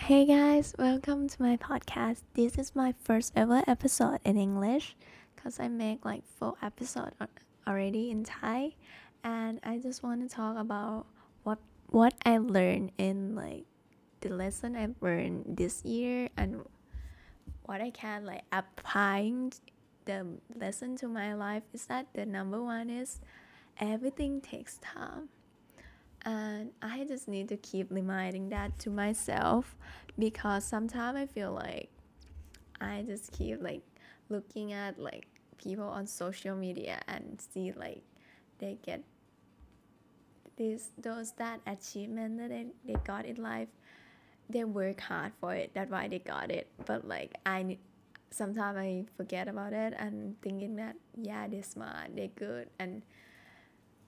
Hey guys, welcome to my podcast. This is my first ever episode in English because I make like four episodes already in Thai and I just want to talk about what what I learned in like the lesson I've learned this year and what I can like applying the lesson to my life is that the number one is everything takes time and I just need to keep reminding that to myself because sometimes I feel like I just keep like looking at like people on social media and see like they get this those that achievement that they, they got in life. They work hard for it. That's why they got it. But like I sometimes I forget about it and thinking that yeah they're smart they're good and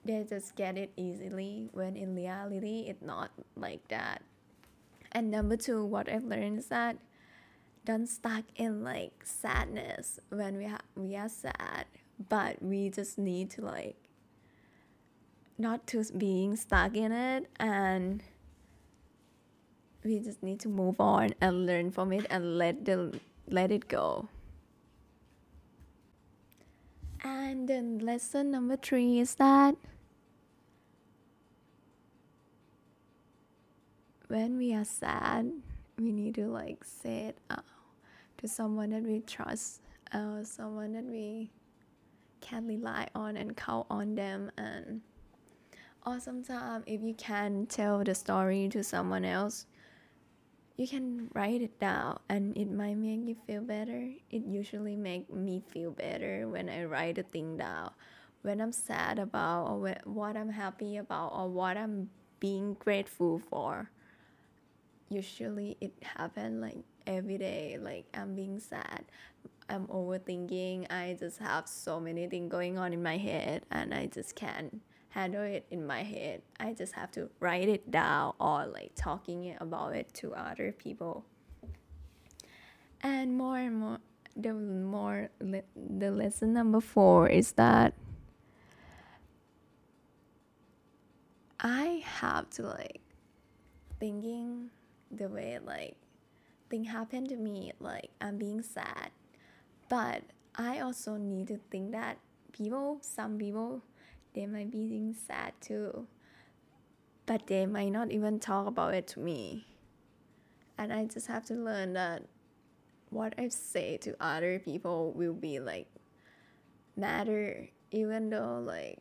they just get it easily when in reality it's not like that. And number two what i've learned is that don't stuck in like sadness when we, ha- we are sad but we just need to like not to being stuck in it and we just need to move on and learn from it and let the let it go. And then lesson number three is that when we are sad, we need to like say it out to someone that we trust, uh, someone that we can rely on and count on them. And or sometimes if you can tell the story to someone else you can write it down and it might make you feel better. It usually make me feel better when i write a thing down. When i'm sad about or what i'm happy about or what i'm being grateful for usually it happen like every day like i'm being sad i'm overthinking i just have so many things going on in my head and i just can't handle it in my head. I just have to write it down or like talking about it to other people. And more and more the more the lesson number four is that i have to like thinking the way like thing happened to me like i'm being sad. But i also need to think that people some people they might be being sad too. But they might not even talk about it to me. And i just have to learn that what i say to other people will be like matter even though like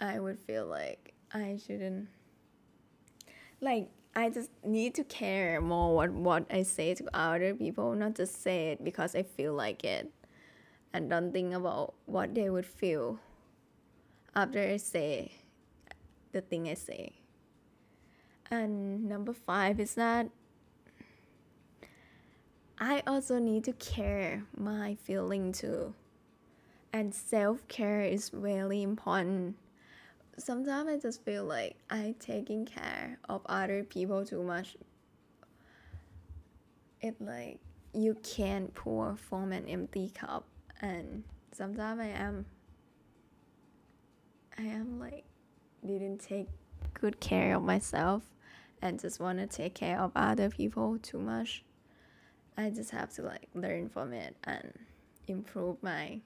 i would feel like i shouldn't. Like I just need to care more what, what I say to other people, not just say it because I feel like it. And don't think about what they would feel after I say the thing I say. And number five is that I also need to care my feeling too. And self care is really important sometimes I just feel like I taking care of other people too much. It like you can't pour from an empty cup and sometimes I am I am like didn't take good care of myself and just want to take care of other people too much. I just have to like learn from it and improve my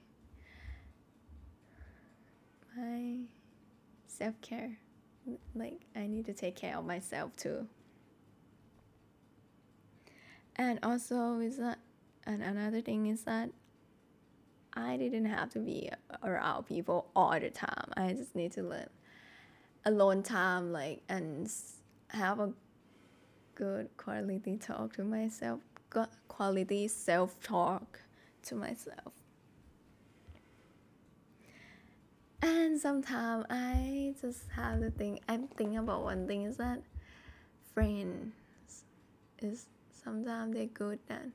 my self care. Like, I need to take care of myself too. And also, is that, and another thing is that I didn't have to be around people all the time. I just need to live alone time, like, and have a good quality talk to myself, quality self talk to myself. And sometimes I just have to think I'm thinking about one thing is that friends is sometimes they're good and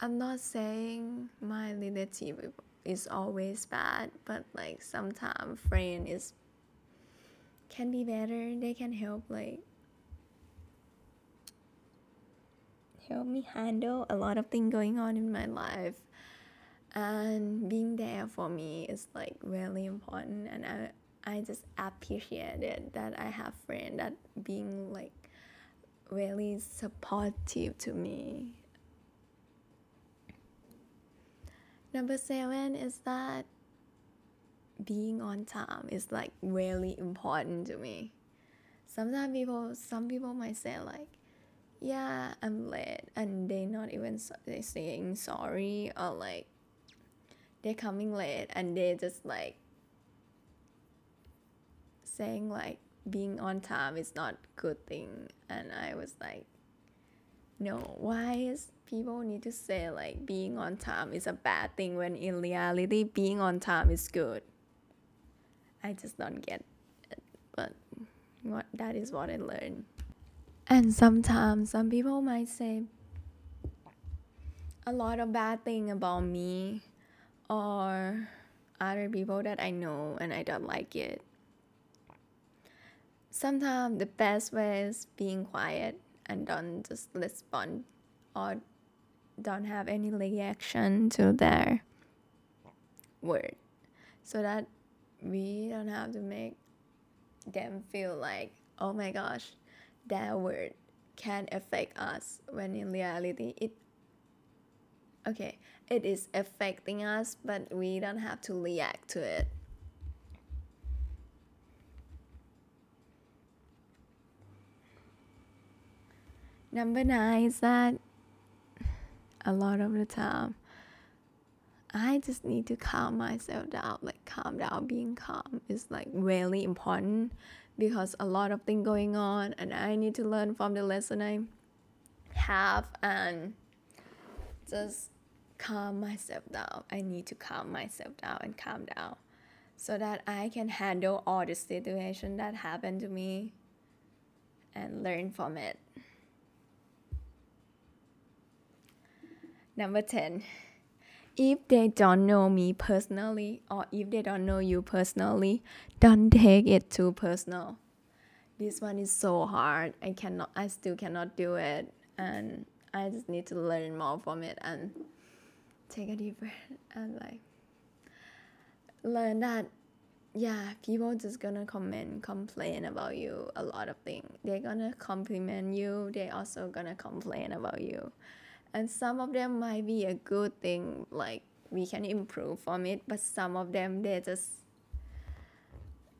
I'm not saying my relationship is always bad but like sometimes friend is can be better they can help like help me handle a lot of things going on in my life and being there for me is like really important and I I just appreciate it that I have friends that being like really supportive to me. Number seven is that being on time is like really important to me. Sometimes people, some people might say like, yeah, I'm late, and they not even they saying sorry or like they're coming late and they're just like saying like being on time is not good thing. And I was like no why is people need to say like being on time is a bad thing when in reality being on time is good? I just don't get it but what that is what I learned. And sometimes some people might say a lot of bad thing about me or other people that I know and I don't like it. Sometimes the best way is being quiet and don't just respond or don't have any reaction to their word. So that we don't have to make them feel like oh my gosh that word can affect us when in reality it okay it is affecting us but we don't have to react to it Number nine is that a lot of the time I just need to calm myself down. Like calm down, being calm is like really important because a lot of things going on and I need to learn from the lesson I have and just calm myself down. I need to calm myself down and calm down so that I can handle all the situation that happened to me and learn from it. Number 10. If they don't know me personally or if they don't know you personally, don't take it too personal. This one is so hard. I cannot I still cannot do it and I just need to learn more from it and take a deep breath and like learn that yeah, people just gonna comment, complain about you a lot of things. They're gonna compliment you, they also gonna complain about you and some of them might be a good thing like we can improve from it but some of them they just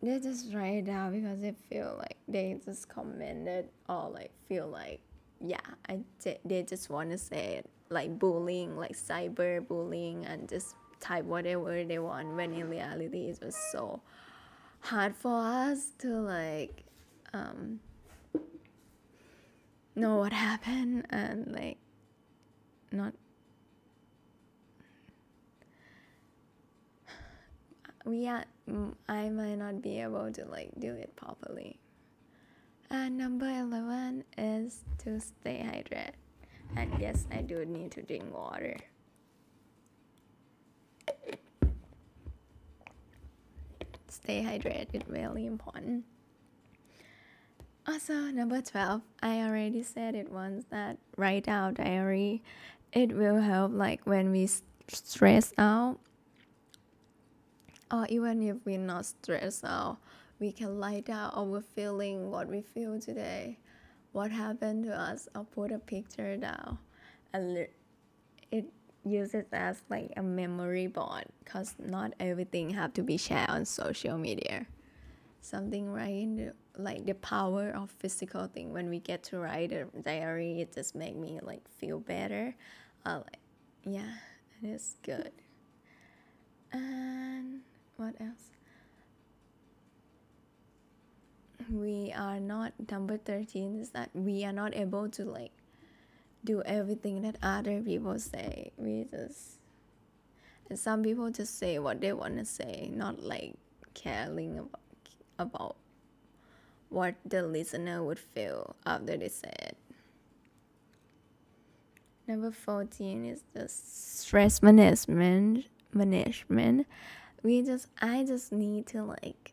they just write it down because they feel like they just commented or like feel like yeah I they just want to say it like bullying like cyber bullying and just type whatever they want when in reality it was so hard for us to like um know what happened and like not we I might not be able to like do it properly. And number 11 is to stay hydrated. And yes, I do need to drink water. Stay hydrated really important. Also, number 12, I already said it once that write out diary it will help like when we stress out or even if we're not stressed out we can write down oh, our feeling what we feel today. What happened to us? Or put a picture down. And it uses as like a memory board because not everything have to be shared on social media. Something right like the power of physical thing when we get to write a diary it just make me like feel better. I like, yeah, it is good. And what else? We are not number 13 is that we are not able to like do everything that other people say. We just and some people just say what they want to say, not like caring about about what the listener would feel after they say it. Number 14 is the stress management management. We just I just need to like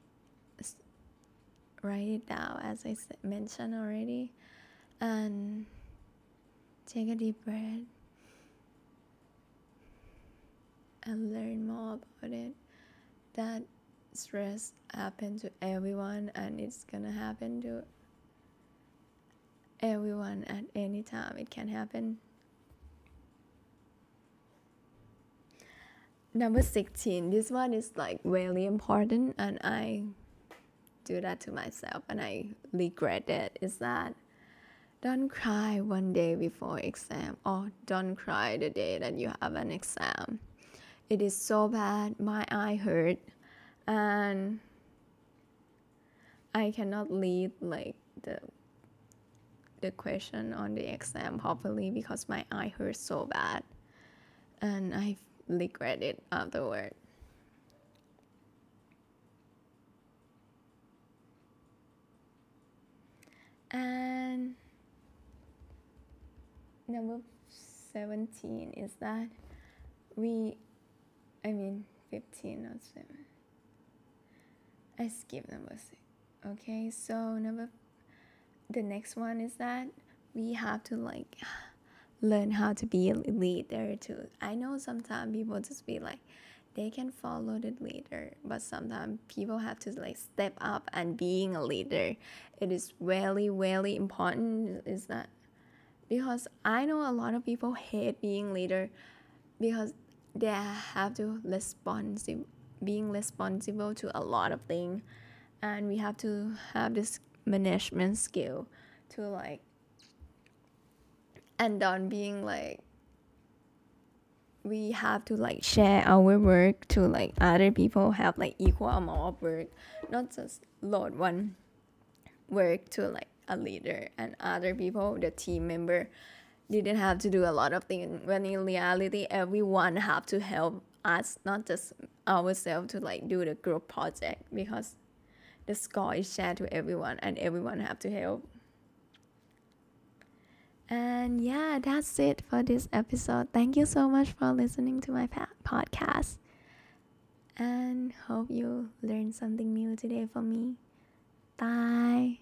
write it down as I mentioned already. And take a deep breath and learn more about it. That stress happens to everyone and it's gonna happen to everyone at any time. It can happen. Number 16 this one is like really important and i do that to myself and i regret it is that don't cry one day before exam or don't cry the day that you have an exam. It is so bad my eye hurt and i cannot read like the the question on the exam properly because my eye hurt so bad and i regret it afterward and number 17 is that we i mean 15 not 7 i skip number 6 okay? So number the next one is that we have to like learn how to be a leader too. I know sometimes people just be like they can follow the leader but sometimes people have to like step up and being a leader. It is really really important is that because i know a lot of people hate being leader because they have to responsible being responsible to a lot of things and we have to have this management skill to like and on being like we have to like share our work to like other people have like equal amount of work not just load one work to like a leader and other people the team member didn't have to do a lot of things when in reality everyone have to help us not just ourselves to like do the group project because the score is shared to everyone and everyone have to help and yeah that's it for this episode. Thank you so much for listening to my podcast. And hope you learned something new today from me. Bye